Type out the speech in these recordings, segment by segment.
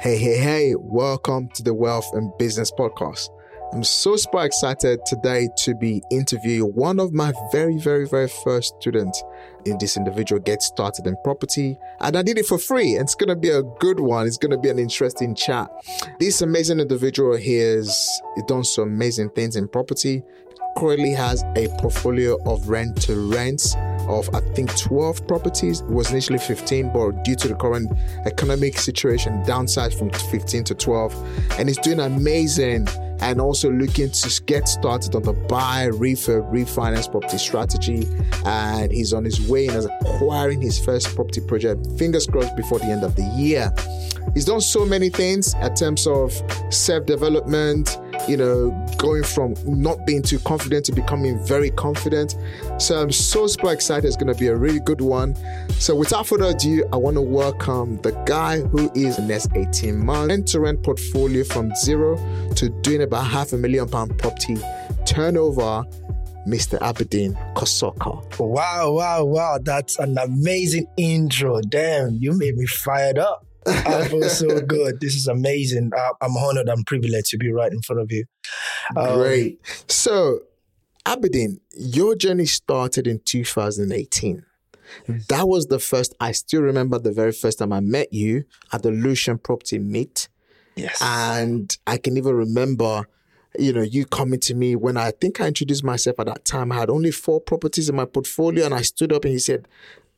Hey, hey, hey, welcome to the Wealth and Business Podcast. I'm so super excited today to be interviewing one of my very, very, very first students in this individual Get started in property. And I did it for free. It's going to be a good one. It's going to be an interesting chat. This amazing individual here has done some amazing things in property. Currently has a portfolio of rent to rents of I think 12 properties. It was initially 15, but due to the current economic situation, downsized from 15 to 12. And he's doing amazing and also looking to get started on the buy, refurb, refinance property strategy. And he's on his way and acquiring his first property project, fingers crossed, before the end of the year. He's done so many things in terms of self development, you know, going from not being too confident to becoming very confident. So I'm so super excited. It's going to be a really good one. So without further ado, I want to welcome the guy who is the next 18 months rent to rent portfolio from zero to doing about half a million pound property turnover. Mr. Abideen Kosoko. Wow, wow, wow. That's an amazing intro. Damn, you made me fired up. I feel so good. This is amazing. I, I'm honored I'm privileged to be right in front of you. Um, Great. So, Abideen, your journey started in 2018. That was the first, I still remember the very first time I met you at the Lucian Property Meet. Yes. And I can even remember, you know, you coming to me when I think I introduced myself at that time. I had only four properties in my portfolio and I stood up and he said,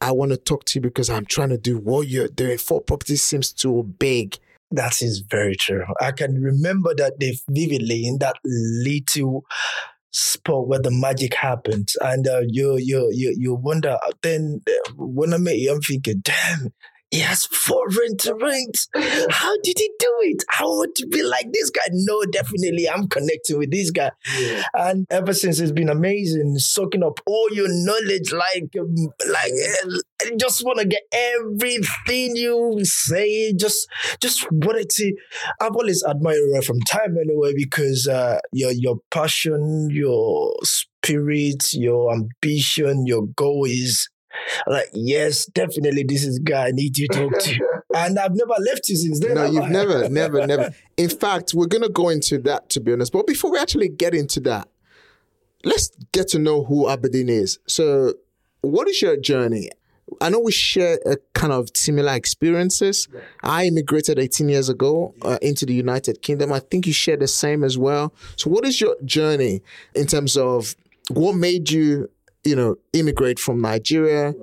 I want to talk to you because I'm trying to do what you're doing. Four properties seems too big. That is very true. I can remember that vividly in that little spot where the magic happens, and uh, you you you you wonder. Then uh, when I met you, I'm thinking, damn, he has four rent rents. How did he do it? I want to be like this guy. No, definitely, I'm connecting with this guy. Yeah. And ever since, it's been amazing, soaking up all your knowledge. Like, um, like, I just want to get everything you say. Just, just wanted to. I've always admired you from time anyway because uh, your your passion, your spirit, your ambition, your goal is like, yes, definitely, this is guy I need to talk to. and I've never left you since then. No, you've never, never, never. In fact, we're gonna go into that to be honest. But before we actually get into that, let's get to know who Abideen is. So, what is your journey? I know we share a kind of similar experiences. Yeah. I immigrated 18 years ago uh, into the United Kingdom. I think you share the same as well. So, what is your journey in terms of what made you you know, immigrate from Nigeria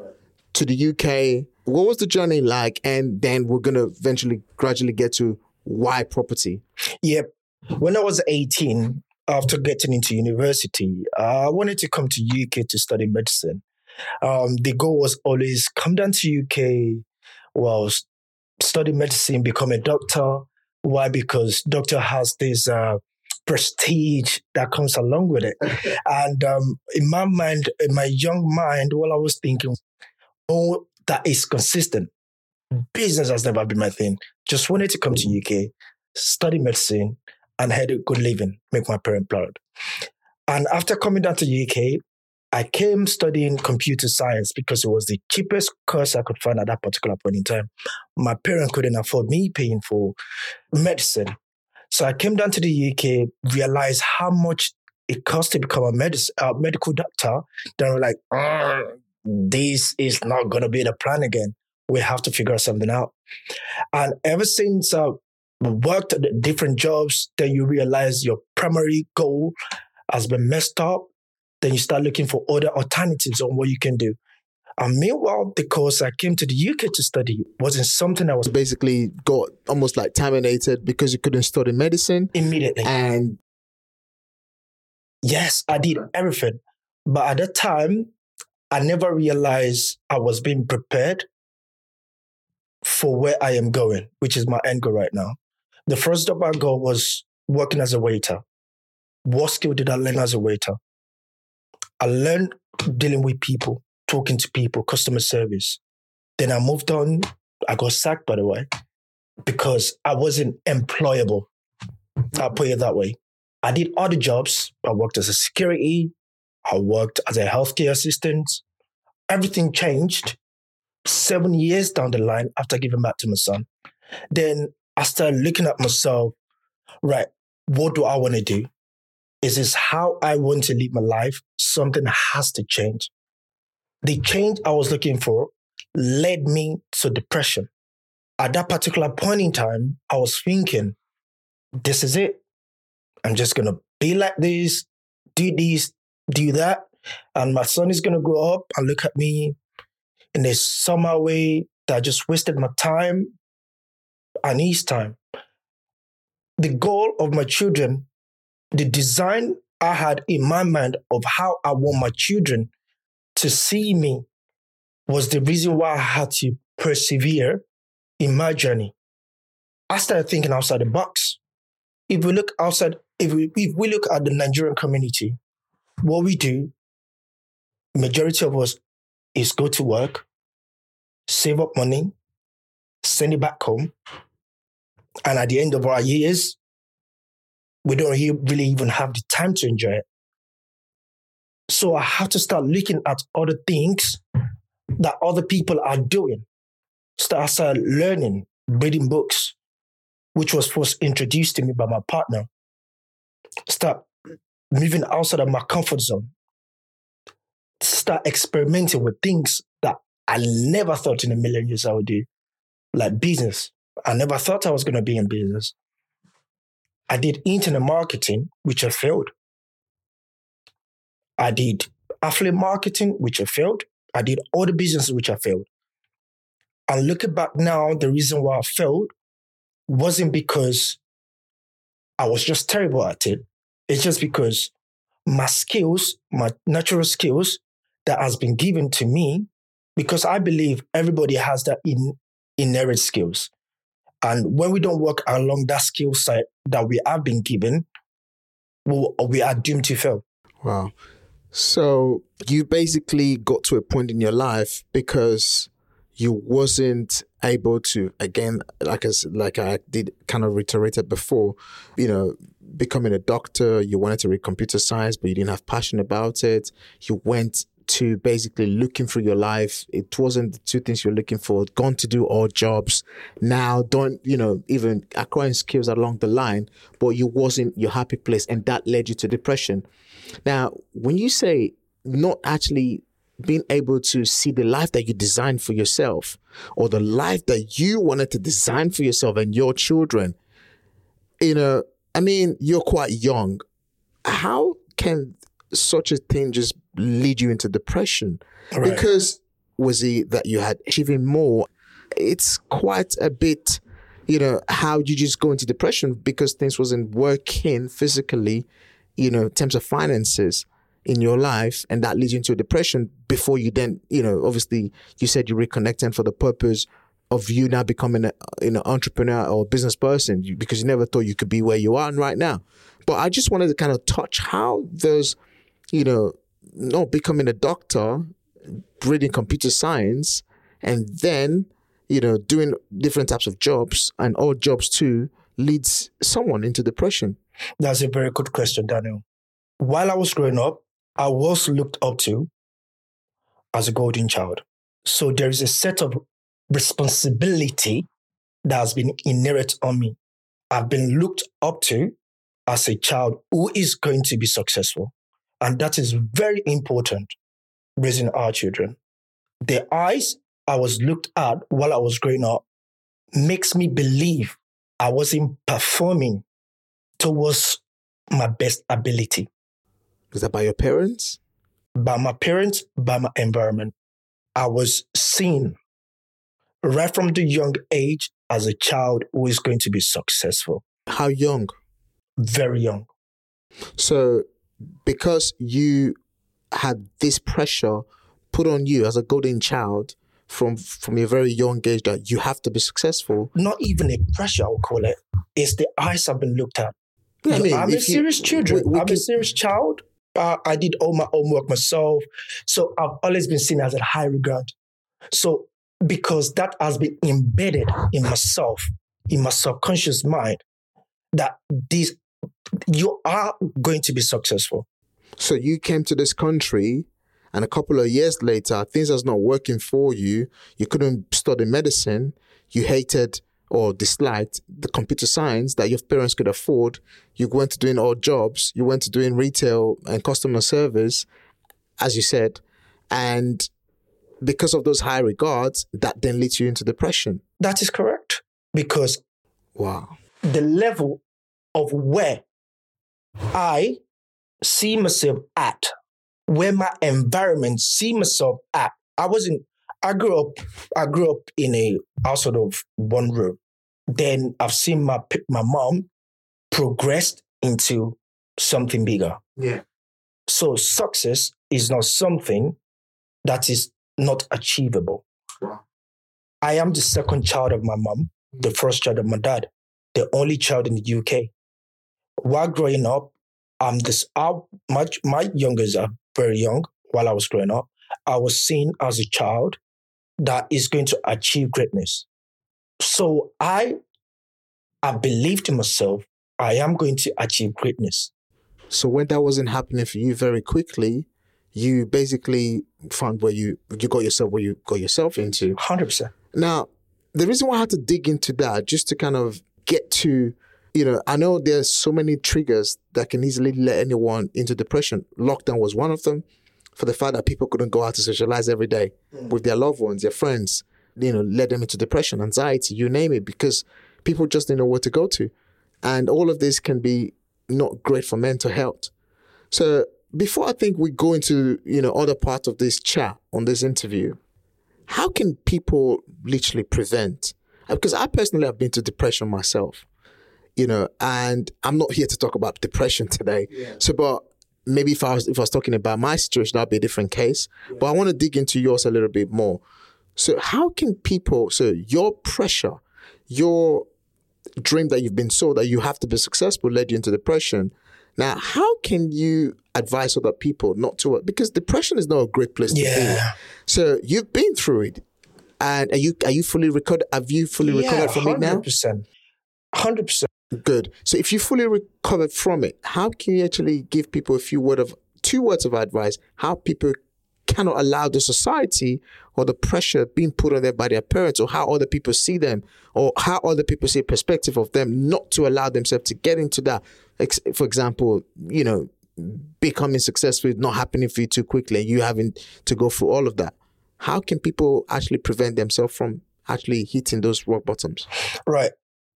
to the UK. What was the journey like? And then we're going to eventually gradually get to why property. Yep. When I was 18, after getting into university, I wanted to come to UK to study medicine. Um, the goal was always come down to UK, well, study medicine, become a doctor. Why? Because doctor has this uh, prestige that comes along with it. and um, in my mind, in my young mind, what I was thinking, oh, that is consistent. Business has never been my thing. Just wanted to come to UK, study medicine, and had a good living, make my parents proud. And after coming down to UK, I came studying computer science because it was the cheapest course I could find at that particular point in time. My parents couldn't afford me paying for medicine. So I came down to the UK, realized how much it costs to become a uh, medical doctor. Then we're like, this is not going to be the plan again. We have to figure something out. And ever since I uh, worked at different jobs, then you realize your primary goal has been messed up. Then you start looking for other alternatives on what you can do. And meanwhile, the course I came to the UK to study wasn't something I was basically got almost like terminated because you couldn't study medicine immediately. And yes, I did everything. But at that time, I never realized I was being prepared for where I am going, which is my end goal right now. The first job I got was working as a waiter. What skill did I learn as a waiter? I learned dealing with people talking to people, customer service. Then I moved on. I got sacked, by the way, because I wasn't employable. I'll put it that way. I did other jobs. I worked as a security. I worked as a healthcare assistant. Everything changed seven years down the line after giving back to my son. Then I started looking at myself, right, what do I want to do? Is this how I want to live my life? Something has to change. The change I was looking for led me to depression. At that particular point in time, I was thinking, this is it. I'm just going to be like this, do this, do that. And my son is going to grow up and look at me in a somehow way that I just wasted my time and his time. The goal of my children, the design I had in my mind of how I want my children to see me was the reason why I had to persevere in my journey. I started thinking outside the box. If we look outside, if we, if we look at the Nigerian community, what we do, majority of us is go to work, save up money, send it back home. And at the end of our years, we don't really even have the time to enjoy it. So I have to start looking at other things that other people are doing. Start, start learning, reading books, which was first introduced to me by my partner. Start moving outside of my comfort zone. Start experimenting with things that I never thought in a million years I would do, like business. I never thought I was going to be in business. I did internet marketing, which I failed. I did affiliate marketing, which I failed. I did all the businesses which I failed. And looking back now, the reason why I failed wasn't because I was just terrible at it. It's just because my skills, my natural skills that has been given to me, because I believe everybody has that in, inherent skills. And when we don't work along that skill set that we have been given, we, we are doomed to fail. Wow. So you basically got to a point in your life because you wasn't able to again like as like I did kind of reiterated before, you know, becoming a doctor, you wanted to read computer science, but you didn't have passion about it. You went to basically looking through your life. It wasn't the two things you're looking for. Gone to do all jobs. Now don't, you know, even acquiring skills along the line, but you wasn't your happy place and that led you to depression. Now, when you say not actually being able to see the life that you designed for yourself or the life that you wanted to design for yourself and your children, you know, I mean, you're quite young. How can such a thing just lead you into depression? Right. Because was it that you had achieving more? It's quite a bit, you know, how you just go into depression because things wasn't working physically you know, in terms of finances in your life and that leads you into a depression before you then, you know, obviously you said you're reconnecting for the purpose of you now becoming a, you know, entrepreneur or business person because you never thought you could be where you are right now. But I just wanted to kind of touch how those, you know, not becoming a doctor, reading computer science, and then, you know, doing different types of jobs and all jobs too leads someone into depression. That's a very good question, Daniel. While I was growing up, I was looked up to as a golden child. So there is a set of responsibility that has been inherent on me. I've been looked up to as a child who is going to be successful. And that is very important raising our children. The eyes I was looked at while I was growing up makes me believe I wasn't performing towards my best ability. Is that by your parents? By my parents, by my environment. I was seen right from the young age as a child who is going to be successful. How young? Very young. So, because you had this pressure put on you as a golden child from from a very young age that you have to be successful. Not even a pressure, I'll call it. It's the eyes I've been looked at. I mean, I'm a serious children. We, we I'm can... a serious child. Uh, I did all my homework myself. So I've always been seen as a high regard. So because that has been embedded in myself, in my subconscious mind, that this you are going to be successful. So you came to this country and a couple of years later, things was not working for you. You couldn't study medicine. You hated or disliked the computer science that your parents could afford. You went to doing odd jobs. You went to doing retail and customer service, as you said, and because of those high regards, that then leads you into depression. That is correct. Because Wow. the level of where I see myself at, where my environment see myself at. I wasn't. I grew up. I grew up in a household of one room. Then I've seen my my mom progressed into something bigger. Yeah. So success is not something that is not achievable. Wow. I am the second child of my mom, the mm. first child of my dad, the only child in the UK. While growing up, I'm this. I, my my youngers are very young. While I was growing up, I was seen as a child that is going to achieve greatness. So I, I believed in myself. I am going to achieve greatness. So when that wasn't happening for you very quickly, you basically found where you you got yourself where you got yourself into. Hundred percent. Now, the reason why I had to dig into that just to kind of get to, you know, I know there's so many triggers that can easily let anyone into depression. Lockdown was one of them, for the fact that people couldn't go out to socialize every day mm. with their loved ones, their friends. You know, led them into depression, anxiety, you name it, because people just didn't know where to go to, and all of this can be not great for mental health. So before I think we go into you know other part of this chat on this interview, how can people literally prevent? Because I personally have been to depression myself, you know, and I'm not here to talk about depression today. So, but maybe if I was if I was talking about my situation, that'd be a different case. But I want to dig into yours a little bit more. So, how can people? So, your pressure, your dream that you've been sold that you have to be successful led you into depression. Now, how can you advise other people not to? Because depression is not a great place to be. Yeah. So you've been through it, and are you are you fully recovered? Have you fully recovered from it now? Hundred percent. Hundred percent. Good. So if you fully recovered from it, how can you actually give people a few word of two words of advice? How people cannot allow the society or the pressure being put on them by their parents or how other people see them or how other people see perspective of them not to allow themselves to get into that for example you know becoming successful is not happening for you too quickly and you having to go through all of that how can people actually prevent themselves from actually hitting those rock bottoms Right.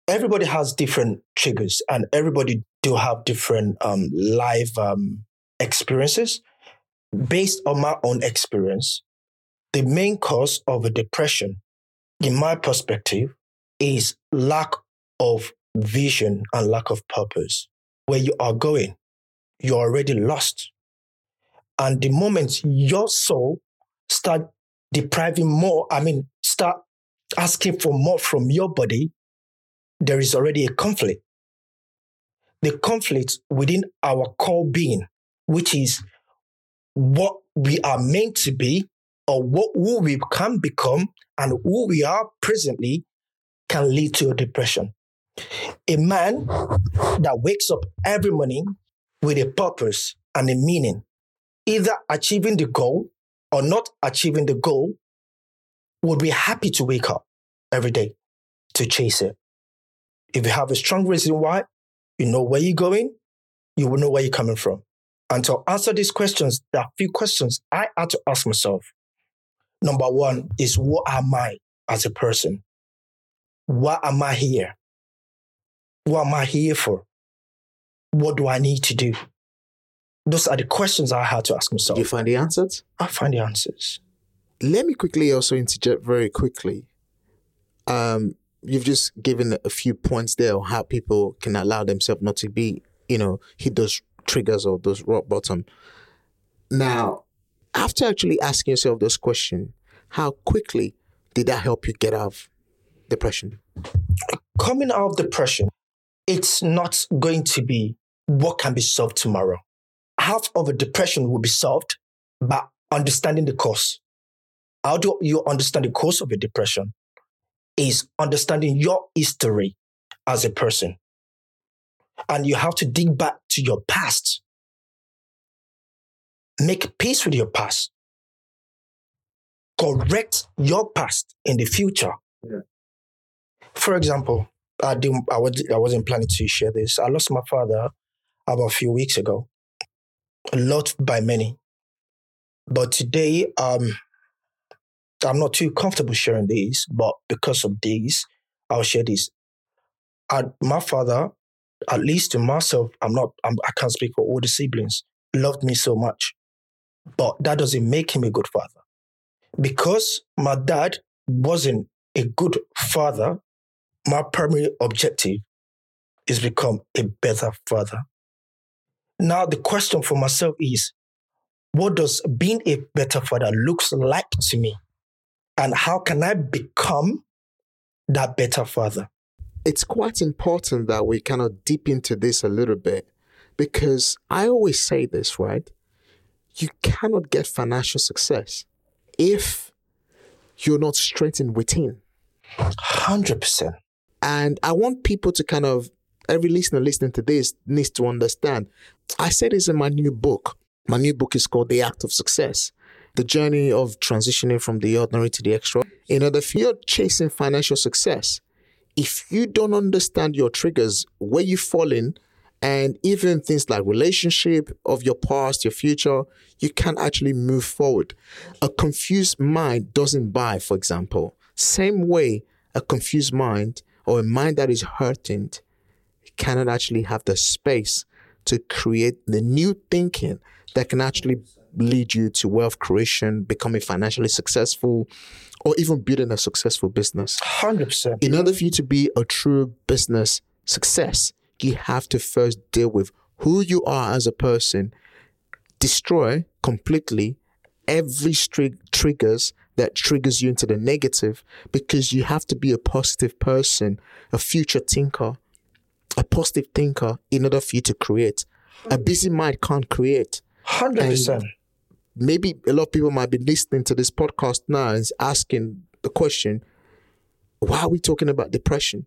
Everybody has different triggers, and everybody do have different um, life um, experiences. Based on my own experience, the main cause of a depression, in my perspective, is lack of vision and lack of purpose. Where you are going, you're already lost. And the moment your soul start depriving more, I mean, start asking for more from your body, there is already a conflict. The conflict within our core being, which is what we are meant to be or what who we can become and who we are presently can lead to a depression. A man that wakes up every morning with a purpose and a meaning, either achieving the goal or not achieving the goal, would be happy to wake up every day to chase it. If you have a strong reason why, you know where you're going, you will know where you're coming from. And to answer these questions, there are a few questions I had to ask myself. Number one is what am I as a person? Why am I here? What am I here for? What do I need to do? Those are the questions I had to ask myself. do you find the answers I find the answers. let me quickly also interject very quickly. Um, you've just given a few points there on how people can allow themselves not to be, you know, hit those triggers or those rock bottom. Now, after actually asking yourself those questions, how quickly did that help you get out of depression? coming out of depression, it's not going to be what can be solved tomorrow. Half of a depression will be solved by understanding the cause. How do you understand the cause of a depression? Is understanding your history as a person. And you have to dig back to your past. Make peace with your past. Correct your past in the future. Yeah. For example, I didn't. I was. I wasn't planning to share this. I lost my father about a few weeks ago. Loved by many, but today, um, I'm not too comfortable sharing these. But because of these, I'll share these. I, my father, at least to myself, I'm not. I'm, I can't speak for all the siblings. Loved me so much, but that doesn't make him a good father. Because my dad wasn't a good father, my primary objective is become a better father. Now the question for myself is, what does being a better father looks like to me? And how can I become that better father? It's quite important that we kind of deep into this a little bit because I always say this, right? You cannot get financial success if you're not strengthened within. 100%. And I want people to kind of, every listener listening to this needs to understand. I said this in my new book. My new book is called The Act of Success The Journey of Transitioning from the Ordinary to the Extra. In other, if you're chasing financial success, if you don't understand your triggers, where you fall in, and even things like relationship of your past, your future, you can't actually move forward. A confused mind doesn't buy, for example. Same way, a confused mind or a mind that is hurting cannot actually have the space to create the new thinking that can actually lead you to wealth creation, becoming financially successful, or even building a successful business. 100%. In order for you to be a true business success, you have to first deal with who you are as a person, destroy completely every stri- triggers that triggers you into the negative because you have to be a positive person, a future thinker, a positive thinker in order for you to create. A busy mind can't create. 100%. Maybe a lot of people might be listening to this podcast now and asking the question, why are we talking about depression?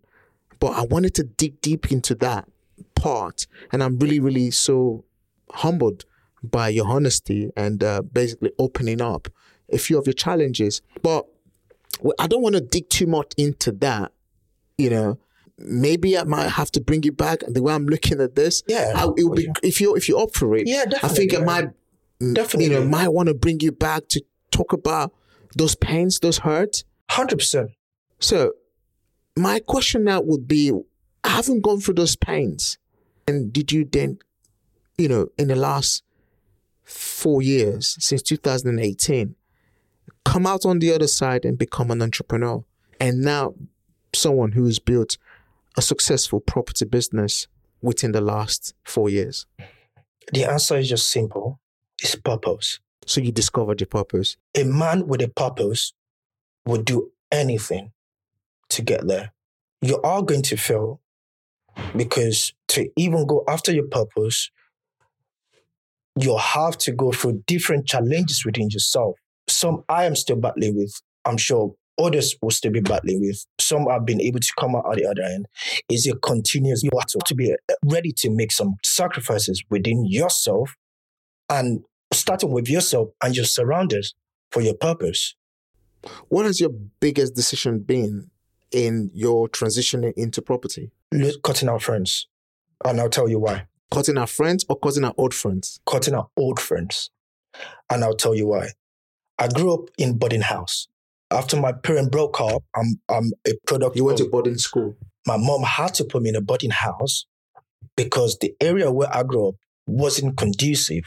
But I wanted to dig deep into that part. And I'm really, really so humbled by your honesty and uh, basically opening up a few of your challenges. But I don't want to dig too much into that. You know, maybe I might have to bring you back. The way I'm looking at this, Yeah. I, it would be if you if you up for it. Yeah, I think I might, Mm, Definitely. you know, mm. might want to bring you back to talk about those pains, those hurts. 100%. So, my question now would be: having gone through those pains, and did you then, you know, in the last four years since 2018, come out on the other side and become an entrepreneur, and now someone who has built a successful property business within the last four years? The answer is just simple it's purpose. So you discovered your purpose. A man with a purpose would do anything to get there. You are going to fail because to even go after your purpose, you have to go through different challenges within yourself. Some I am still battling with. I'm sure others will still be battling with. Some have been able to come out at the other end. Is a continuous. You have to be ready to make some sacrifices within yourself and starting with yourself and your surroundings for your purpose. What has your biggest decision been in your transitioning into property? Cutting out friends. And I'll tell you why. Cutting our friends or cutting our old friends? Cutting our old friends. And I'll tell you why. I grew up in boarding house. After my parent broke up, I'm, I'm a product You went of- to boarding school. my mom had to put me in a boarding house because the area where I grew up wasn't conducive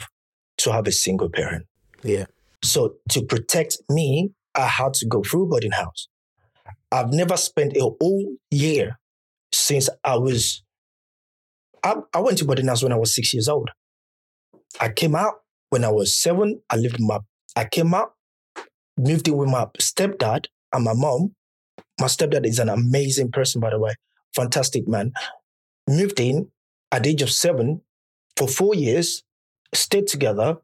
to have a single parent. Yeah. So to protect me, I had to go through boarding house. I've never spent a whole year since I was. I, I went to boarding house when I was six years old. I came out when I was seven. I lived with my. I came out, moved in with my stepdad and my mom. My stepdad is an amazing person, by the way, fantastic man. Moved in at the age of seven for four years, stayed together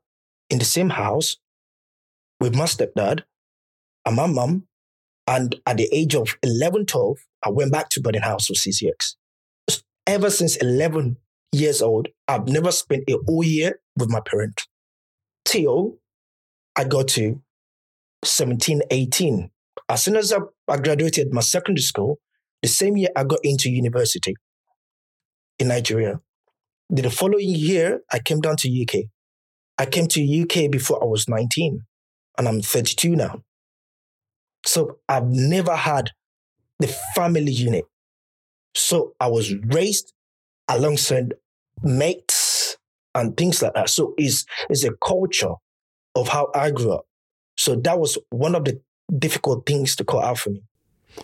in the same house with my stepdad and my mom. And at the age of 11, 12, I went back to boarding house for CCX. Ever since 11 years old, I've never spent a whole year with my parent. Till I got to 17, 18. As soon as I, I graduated my secondary school, The same year I got into university in Nigeria. The following year, I came down to UK. I came to UK before I was 19, and I'm 32 now. So I've never had the family unit. So I was raised alongside mates and things like that. So it's, it's a culture of how I grew up. So that was one of the difficult things to call out for me.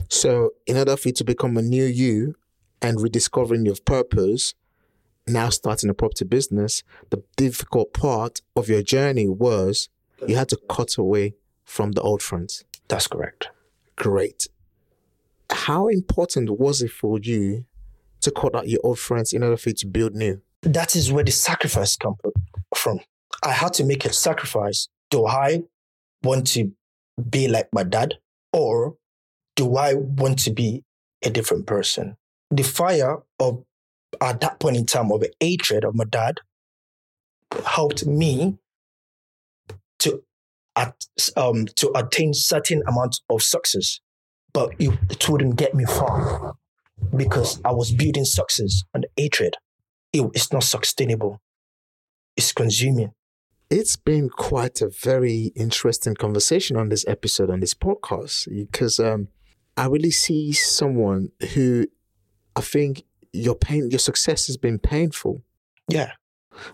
So, in order for you to become a new you and rediscovering your purpose, now starting a property business, the difficult part of your journey was you had to cut away from the old friends. That's correct. Great. How important was it for you to cut out your old friends in order for you to build new? That is where the sacrifice comes from. I had to make a sacrifice. Do I want to be like my dad or do I want to be a different person? The fire of at that point in time of hatred of my dad helped me to at, um, to attain certain amount of success, but it, it wouldn't get me far because I was building success on hatred. It, it's not sustainable. It's consuming. It's been quite a very interesting conversation on this episode on this podcast because um, I really see someone who I think your pain, your success has been painful. Yeah.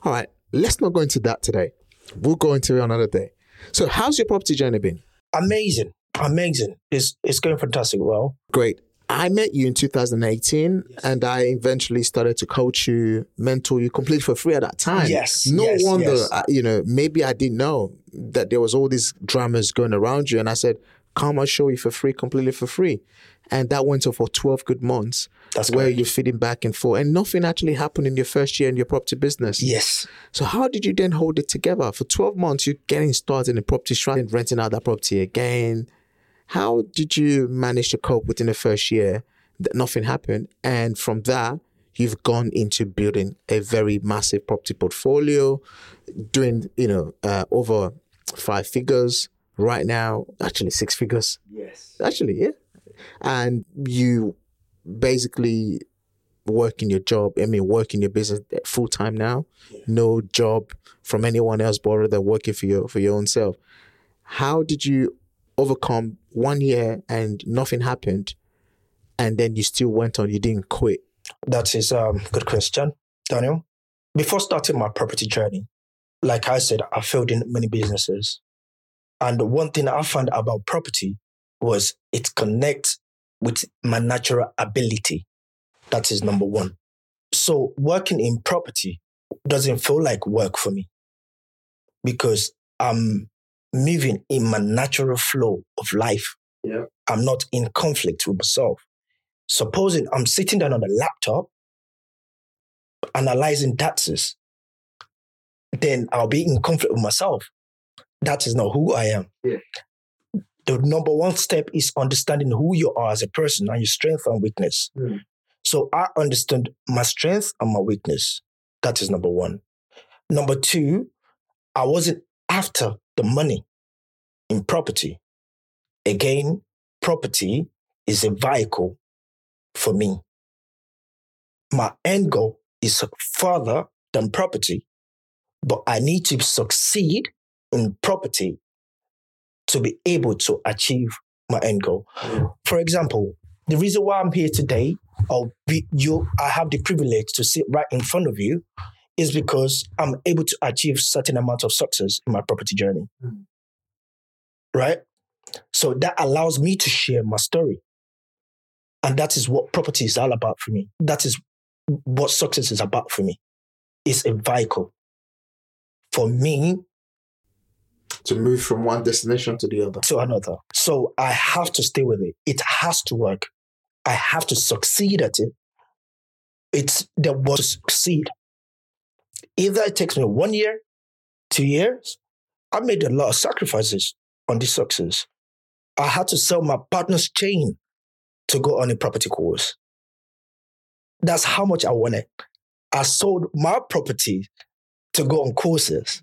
All right, let's not go into that today. We'll go into it another day. So, how's your property journey been? Amazing, amazing. It's it's going fantastic. Well, Great. I met you in 2018 and I eventually started to coach you, mentor you completely for free at that time. Yes, No yes, wonder, yes. uh, you know, maybe I didn't know that there was all these dramas going around you. And I said, come, I'll show you for free, completely for free. And that went on for 12 good months That's where correct. you're feeding back and forth. And nothing actually happened in your first year in your property business. yes, So how did you then hold it together? For 12 months, you're getting started in property strategy and renting out that property again. How did you manage to cope within the first year that nothing happened? And from that, you've gone into building a very massive property portfolio, doing, you know, uh, over five figures right now, actually six figures. yes, Actually, yeah. And you basically working your job, I mean, working your business full time now. No job from anyone else but rather working for your for your own self. How did you overcome one year and nothing happened, and then you still went on? You didn't quit. that is a um, good question, Daniel. Before starting my property journey, like I said, I failed in many businesses, and one thing I found about property was it connects with my natural ability. That is number one. So working in property doesn't feel like work for me because I'm moving in my natural flow of life. Yeah. I'm not in conflict with myself. Supposing I'm sitting down on the laptop analyzing taxes, then I'll be in conflict with myself. That is not who I am. Yeah. The number one step is understanding who you are as a person and your strength and weakness. Mm. So I understand my strength and my weakness. That is number one. Number two, I wasn't after the money in property. Again, property is a vehicle for me. My end goal is further than property, but I need to succeed in property to be able to achieve my end goal. For example, the reason why I'm here today, or you, I have the privilege to sit right in front of you, is because I'm able to achieve certain amount of success in my property journey. Mm. Right? So that allows me to share my story. And that is what property is all about for me. That is what success is about for me. It's a vehicle for me To move from one destination to the other. to another. So I have to stay with it. It has to work. I have to succeed at it. It's the what to succeed. Either it takes me one year, two years. I made a lot of sacrifices on this success. I had to sell my partner's chain to go on a property course. That's how much I wanted. I sold my property to go on courses.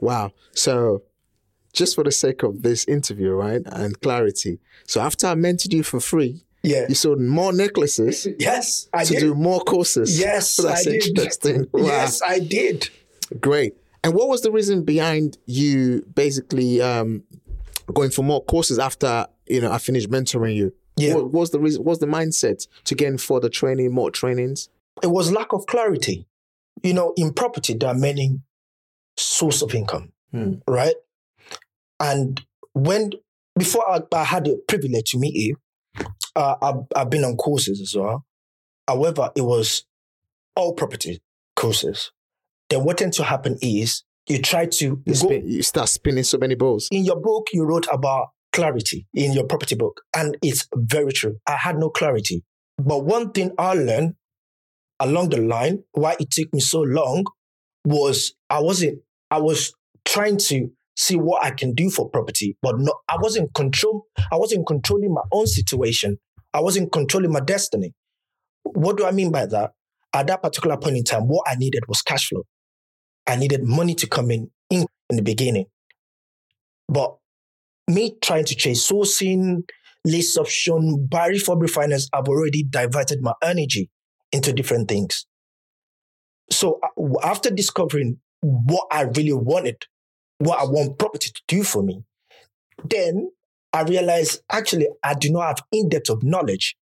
Wow. So, just for the sake of this interview, right, and clarity. So, after I mentored you for free, Yeah. You sold more necklaces Yes, I to did. do more courses. Yes, That's I did. interesting. Wow. Yes, I did. Great. And what was the reason behind you basically um, going for more courses after you know I finished mentoring you? Yeah. What was the reason? What's the mindset to getting further training, more trainings? It was lack of clarity. You know, in property, there are many source of income, Hmm. right? And when before I, I had the privilege to meet you, uh, I've, I've been on courses as well. However, it was all property courses. Then what tends to happen is you try to You, go, you start spinning so many balls. in your book you wrote about clarity in your property book and it's very true i had no clarity but one thing i learned along the line why it took me so long was i wasn't i was trying to see what i can do for property but no i wasn't control i wasn't controlling my own situation. I wasn't controlling my destiny. What do i mean by that? At that particular point in time what i needed was cash flow. I needed money to come in in, in the beginning. But me trying to chase sourcing, lease option, buy refurb refinance, I've already diverted my energy into different things. So uh, after discovering what I really wanted, what I want property to do for me, then I realized actually I do not have in-depth of knowledge.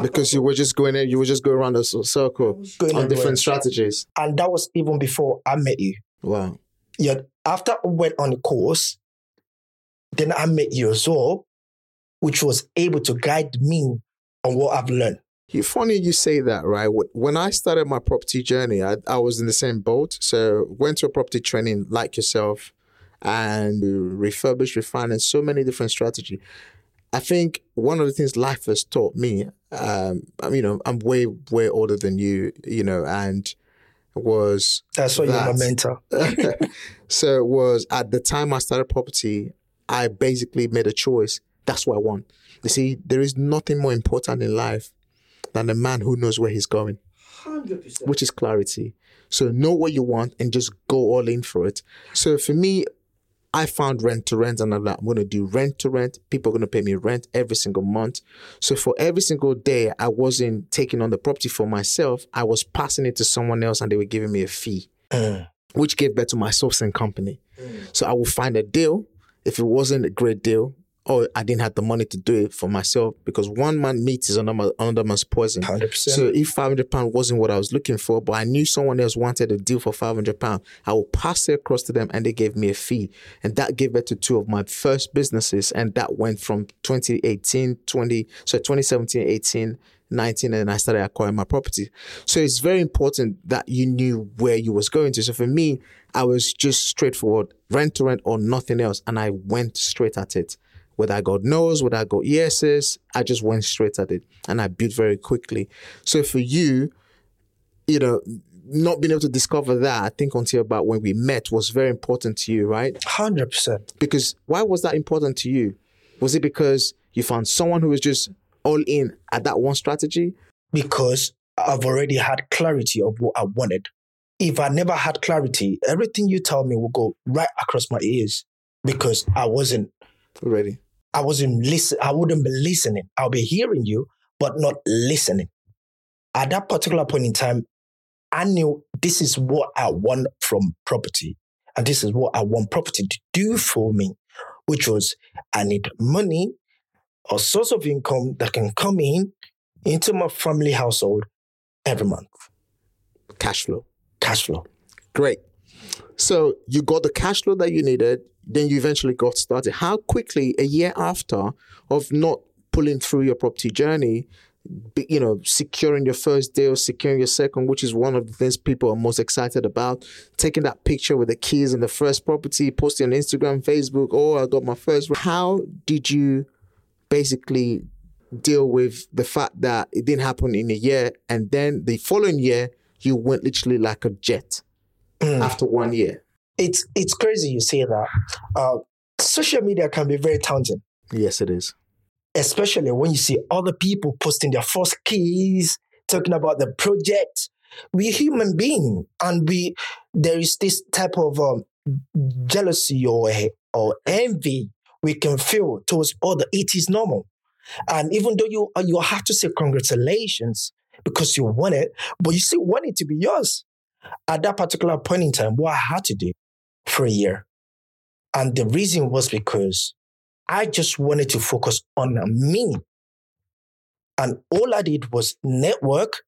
Because you were just going there, you were just going around c- circle Going on different strategies. And that was even before I met you. Wow. Yeah, after I went on the course, then I met you as well, which was able to guide me on what I've learned. You funny you say that, right? When I started my property journey, I, I was in the same boat. So went to a property training like yourself and refurbished, refinance, so many different strategy. I think one of the things life has taught me, um, I mean, you know, I'm way, way older than you, you know, and was That's why you're my mentor. so it was at the time I started property, I basically made a choice. That's what I want. You see, there is nothing more important in life than a man who knows where he's going, which is clarity. So know what you want and just go all in for it. So for me, I found rent to rent and I'm like, I'm going to do rent to rent. People are going to pay me rent every single month. So for every single day, I wasn't taking on the property for myself. I was passing it to someone else and they were giving me a fee Mm. which gave birth to my sourcing company. So I would find a deal. If it wasn't a great deal, or I didn't have the money to do it for myself, because one man meat is another, another man's poison. 100%. So if five hundred pound wasn't what I was looking for, but I knew someone else wanted a deal for five hundred pound, I would pass it across to them, and they gave me a fee, and that gave birth to two of my first businesses, and that went from 2018, 20, so 2017, 18. 19 and I started acquiring my property. So it's very important that you knew where you was going to. So for me, I was just straightforward, rent to rent or nothing else. And I went straight at it. Whether I got no's, whether I got yeses, I just went straight at it. And I built very quickly. So for you, you know, not being able to discover that, I think until about when we met was very important to you, right? 100%. Because why was that important to you? Was it because you found someone who was just all in at that one strategy? Because I've already had clarity of what I wanted. If I never had clarity, everything you tell me will go right across my ears because I wasn't Already. I wasn't listen. I wouldn't be listening. I'll be hearing you, but not listening. At that particular point in time, I knew this is what I want from property, and this is what I want property to do for me, which was I need money, a source of income that can come in into my family household every month. Cash flow. Cash flow. Great. So you got the cash flow that you needed, then you eventually got started. How quickly, a year after of not pulling through your property journey, you know, securing your first deal, securing your second, which is one of the things people are most excited about. Taking that picture with the keys and the first property, posting on Instagram, Facebook. Oh, I got my first. How did you basically deal with the fact that it didn't happen in a year, and then the following year you went literally like a jet after one year? It's it's crazy you say that. Uh, social media can be very taunting. Yes, it is. especially when you see other people posting their first keys, talking about the project. We're human beings, and we there is this type of um, jealousy or or envy we can feel towards other. It is normal. And even though you you have to say congratulations because you won it, but you still want it to be yours. At that particular point in time, what I had to do for a year. And the reason was because I just wanted to focus on me. And all I did was network,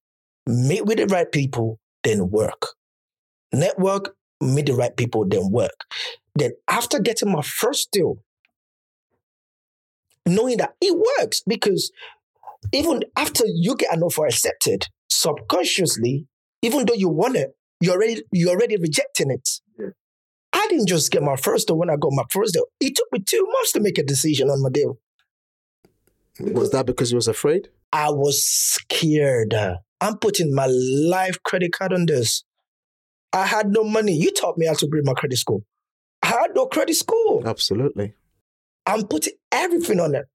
meet with the right people, then work. Network, meet the right people, then work. Then after getting my first deal, knowing that it works because even after you get an offer accepted, subconsciously, even though you want it, you're already you're already rejecting it. Yeah. I didn't just get my first deal when I got my first deal. It took me two months to make a decision on my deal. Was that because you was afraid? I was scared. I'm putting my life credit card on this. I had no money. You taught me how to build my credit score. I had no credit score. Absolutely. I'm putting everything on it.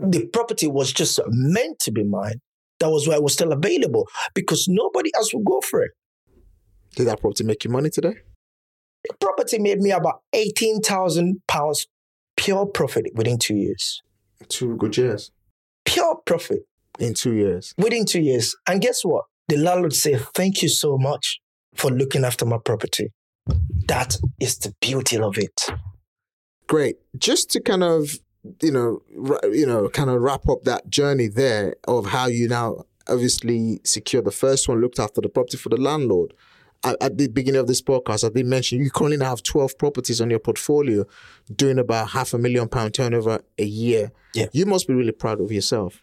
The property was just meant to be mine. That was why it was still available because nobody else would go for it. Did that property make you money today? The property made me about eighteen thousand pounds pure profit within two years. Two good years. Pure profit. In two years. Within two years. And guess what? The landlord said, Thank you so much for looking after my property. That is the beauty of it. Great. Just to kind of, you know, you know, kind of wrap up that journey there of how you now obviously secure the first one, looked after the property for the landlord. At, the beginning of this podcast, I did mention you currently have 12 properties on your portfolio doing about half a million pound turnover a year. Yeah. You must be really proud of yourself.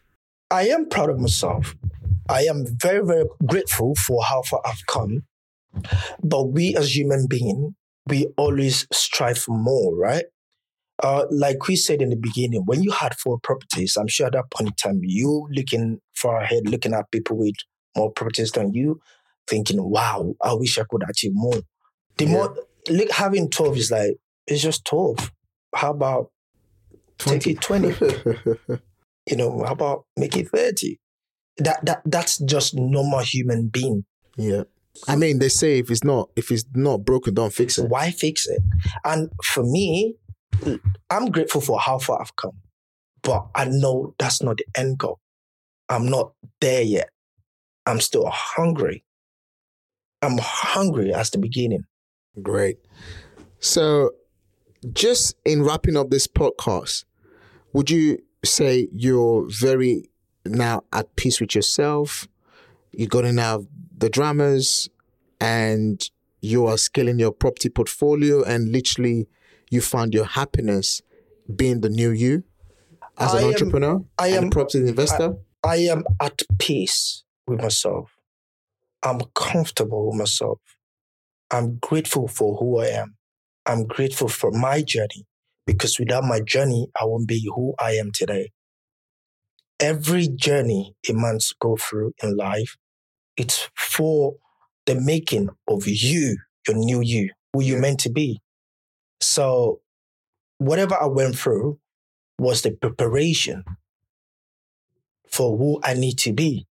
I am proud of myself. I am very, very grateful for how far I've come. But we as human beings, we always strive for more, right? Uh, like we said in the beginning, when you had four properties, I'm sure at that point in time, you looking far ahead, looking at people with more properties than you, thinking, wow, I wish I could achieve more. The yeah. more, look, having 12 is like, it's just 12. How about 20. take it 20? you know, how about make it 30? That, that, that's just normal human being. Yeah. I mean, they say if it's not if it's not broken, don't fix it. Why fix it? And for me, I'm grateful for how far I've come, but I know that's not the end goal. I'm not there yet. I'm still hungry. I'm hungry as the beginning. Great. So, just in wrapping up this podcast, would you say you're very now at peace with yourself? You're going out the dramas and you are scaling your property portfolio and literally you found your happiness being the new you as an I entrepreneur am, I am, a property investor? I, I am at peace with myself. I'm comfortable with myself. I'm grateful for who I am. I'm grateful for my journey because without my journey, I won't be who I am today. Every journey a man's go through in life, it's for the making of you, your new you, who you're meant to be. So whatever I went through was the preparation for who I need to be.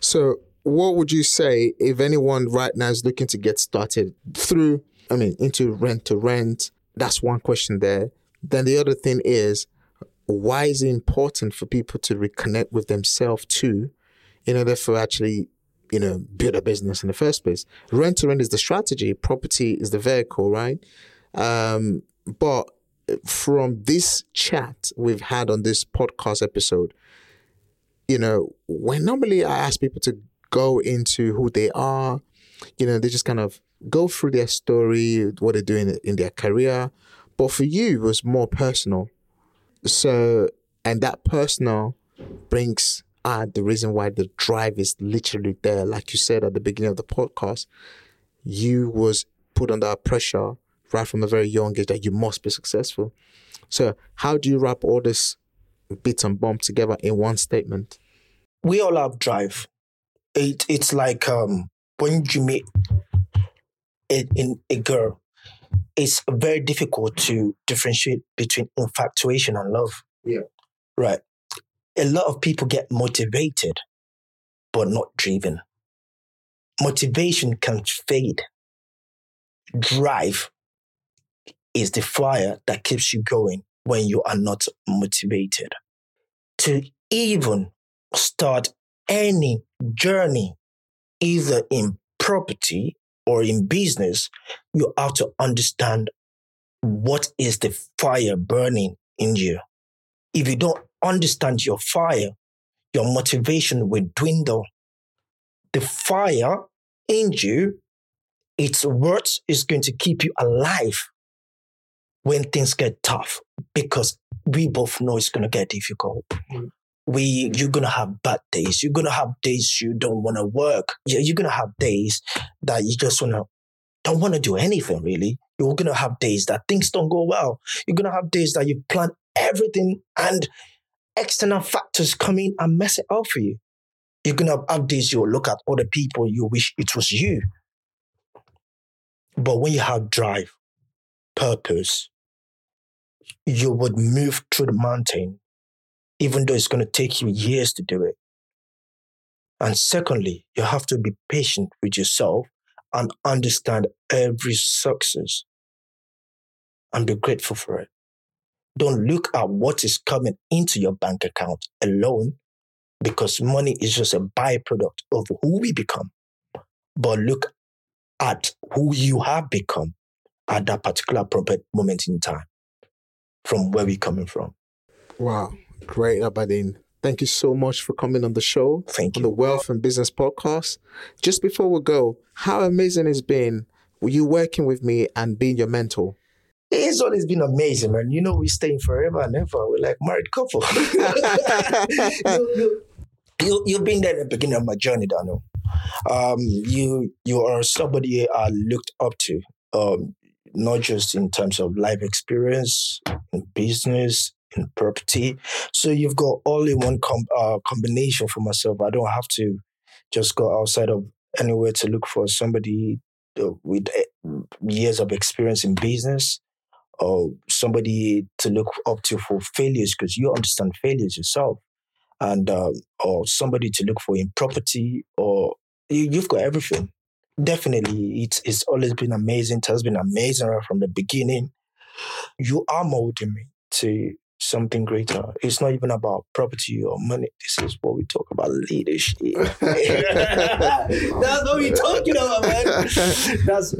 So what would you say if anyone right now is looking to get started through, I mean, into rent to rent? That's one question there. Then the other thing is, why is it important for people to reconnect with themselves too, in order for actually, you know, build a business in the first place? Rent to rent is the strategy, property is the vehicle, right? Um, but from this chat we've had on this podcast episode, you know, when normally I ask people to go into who they are, you know, they just kind of go through their story, what they're doing in their career. But for you, it was more personal. So, and that personal brings uh, the reason why the drive is literally there. Like you said at the beginning of the podcast, you was put under pressure right from a very young age that you must be successful. So, how do you wrap all this bits and bombs together in one statement? We all have drive. It, it's like um, when you meet a, in a girl, it's very difficult to differentiate between infatuation and love. Yeah. Right. A lot of people get motivated, but not driven. Motivation can fade. Drive is the fire that keeps you going when you are not motivated. To even start any journey, either in property or in business, you have to understand what is the fire burning in you. If you don't understand your fire, your motivation will dwindle. The fire in you, its worth is going to keep you alive when things get tough because we both know it's going to get difficult. Mm. We, you're to have bad days. You're to have days you don't want to work. You're to have days that you just want to, don't want to do anything really. You're to have days that things don't go well. You're to have days that you plan everything and external factors come in and mess it up for you. You're to have days you'll look at other people, you wish it was you. But when you have drive, purpose, you would move through the mountain, even though it's going to take you years to do it. And secondly, you have to be patient with yourself and understand every success and be grateful for it. Don't look at what is coming into your bank account alone because money is just a byproduct of who we become. But look at who you have become at that particular moment in time from where we're coming from. Wow. Great, Abideen. Thank you so much for coming on the show. Thank you. On the Wealth and Business Podcast. Just before we go, how amazing it's been you working with me and being your mentor? It's always been amazing, man. You know, we're staying forever and ever. We're like married couple. you, you, you, have been there at the beginning of my journey, Daniel. Um, you you are somebody I looked up to. Um, not just in terms of life experience, in business, in property. So you've got all in one com- uh, combination for myself. I don't have to just go outside of anywhere to look for somebody uh, with eh, years of experience in business or somebody to look up to for failures because you understand failures yourself and um, or somebody to look for in property or you, you've got everything definitely it's it's always been amazing. It has been amazing right from the beginning. You are molding me to something greater. It's not even about property or money. This is what we talk about leadership. That's what we're talking about, man. That's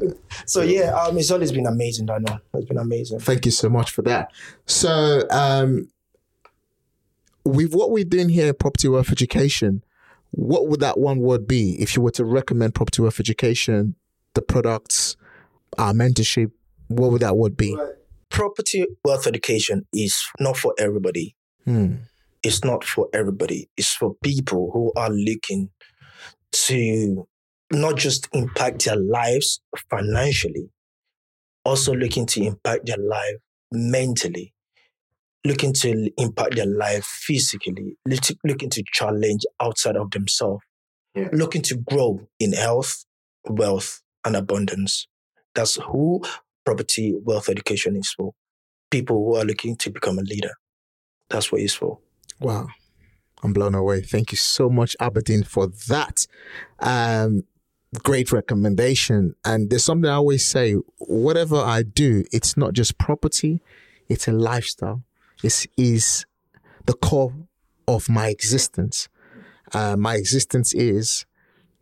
so yeah. Um, it's always been amazing. I know it's been amazing. Thank you so much for that. So um, with what we're doing here, property wealth education what would that one word be if you were to recommend property wealth education, the products, our mentorship? What would that word be? Property wealth education is not for everybody. Hmm. It's not for everybody. It's for people who are looking to not just impact their lives financially, also looking to impact their life mentally, looking to impact their life physically, looking to challenge outside of themselves, yeah. looking to grow in health, wealth, and abundance. That's who property wealth education is for. People who are looking to become a leader. That's what it's for. Wow. I'm blown away. Thank you so much, Abideen, for that. Um, great recommendation. And there's something I always say whatever I do, it's not just property, it's a lifestyle is is the core of my existence. Uh, my existence is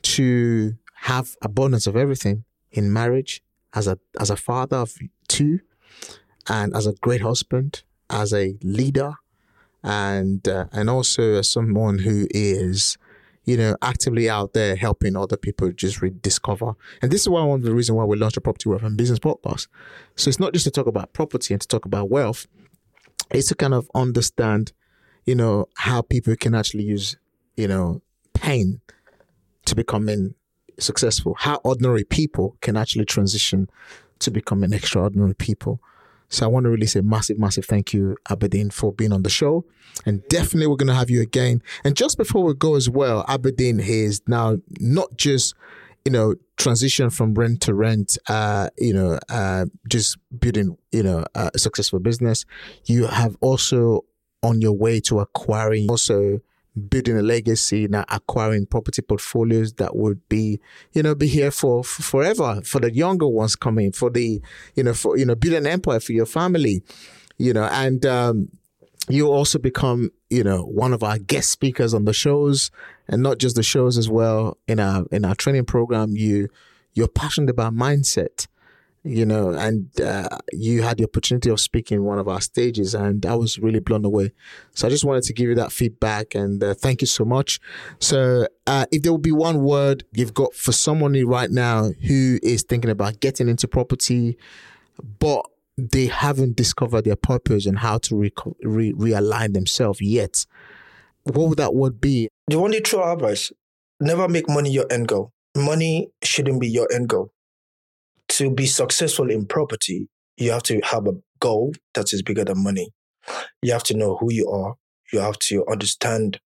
to have abundance of everything in marriage, as a as a father of two, and as a great husband, as a leader, and uh, and also as someone who is you know, actively out there helping other people just rediscover. And this is why one of the reasons why we launched a property wealth and business podcast. So it's not just to talk about property and to talk about wealth, it's to kind of understand, you know, how people can actually use, you know, pain to becoming successful, how ordinary people can actually transition to becoming extraordinary people. So I want to really say massive, massive thank you, Abideen, for being on the show. And definitely we're going to have you again. And just before we go as well, Abideen is now not just you know, transition from rent to rent, uh, you know, uh, just building, you know, a successful business. You have also on your way to acquiring also building a legacy now acquiring property portfolios that would be you know be here for, for forever for the younger ones coming for the you know for you know build an empire for your family you know and um you also become, you know, one of our guest speakers on the shows, and not just the shows as well. In our in our training program, you you're passionate about mindset, you know, and uh, you had the opportunity of speaking in one of our stages, and I was really blown away. So I just wanted to give you that feedback, and uh, thank you so much. So, uh, if there would be one word you've got for someone right now who is thinking about getting into property, but they haven't discovered their purpose and how to re- re- realign themselves yet, what would that word be? The only true advice: never make money your end goal. Money shouldn't be your end goal to be successful in property, you have to have a goal that is bigger than money. You have to know who you are. You have to understand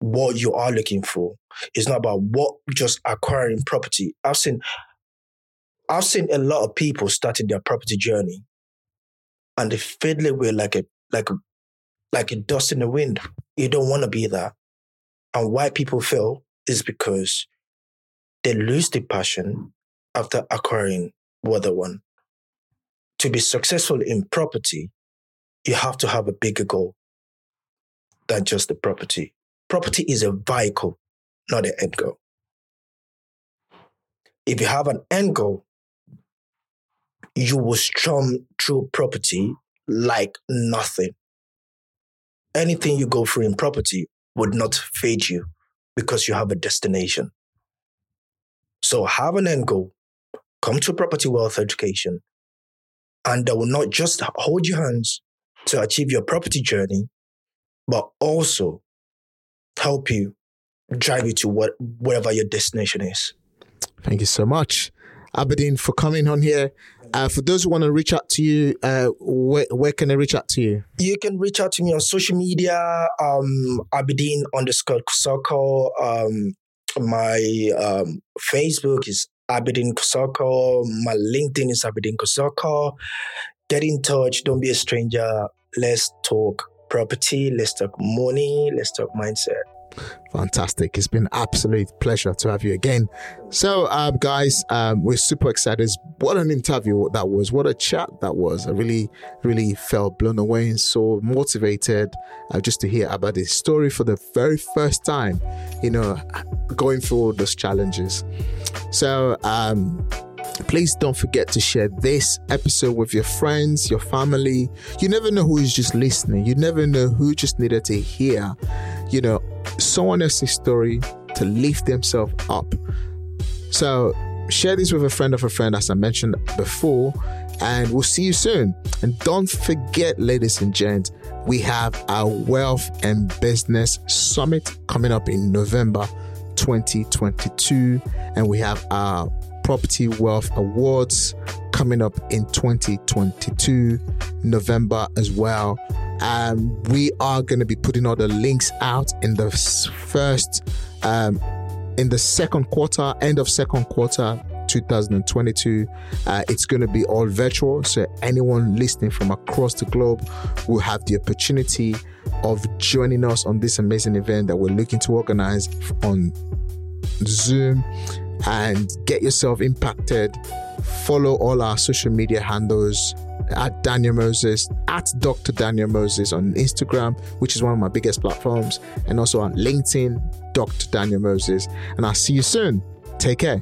what you are looking for. It's not about what just acquiring property. I've seen I've seen a lot of people starting their property journey and they fiddle with like a like a like a dust in the wind. You don't want to be that. And why people fail is because they lose the passion after acquiring what one. To be successful in property, you have to have a bigger goal than just the property. Property is a vehicle, not an end goal. If you have an end goal, you will strum through property like nothing. Anything you go through in property would not fade you because you have a destination. So have an end goal, come to property wealth education, and they will not just hold your hands to achieve your property journey, but also help you drive you to what, wherever your destination is. Thank you so much, Abideen, for coming on here. Uh, for those who want to reach out to you, uh, where, where can they reach out to you? You can reach out to me on social media, um, Abideen underscore circle. Um, my um, Facebook is Abideen Kosoko. My LinkedIn is Abideen Kosoko. Get in touch. Don't be a stranger. Let's talk property. Let's talk money. Let's talk mindset. Fantastic. It's been absolute pleasure to have you again. So, um, guys, um, we're super excited. What an interview that was. What a chat that was. I really, really felt blown away and so motivated uh, just to hear about this story for the very first time, you know, going through all those challenges. So, um, Please don't forget to share this episode with your friends, your family. You never know who is just listening. You never know who just needed to hear, you know, someone else's story to lift themselves up. So share this with a friend of a friend, as I mentioned before, and we'll see you soon. And don't forget, ladies and gents, we have our Wealth and Business Summit coming up in November 2022, and we have our Property Wealth Awards coming up in 2022, November as well. Um, we are going to be putting all the links out in the first, um, in the second quarter, end of second quarter 2022. Uh, it's going to be all virtual, so anyone listening from across the globe will have the opportunity of joining us on this amazing event that we're looking to organize on Zoom and get yourself impacted. Follow all our social media handles at Daniel Moses, at Dr. Daniel Moses on Instagram, which is one of my biggest platforms, and also on LinkedIn, Dr. Daniel Moses. And I'll see you soon. Take care.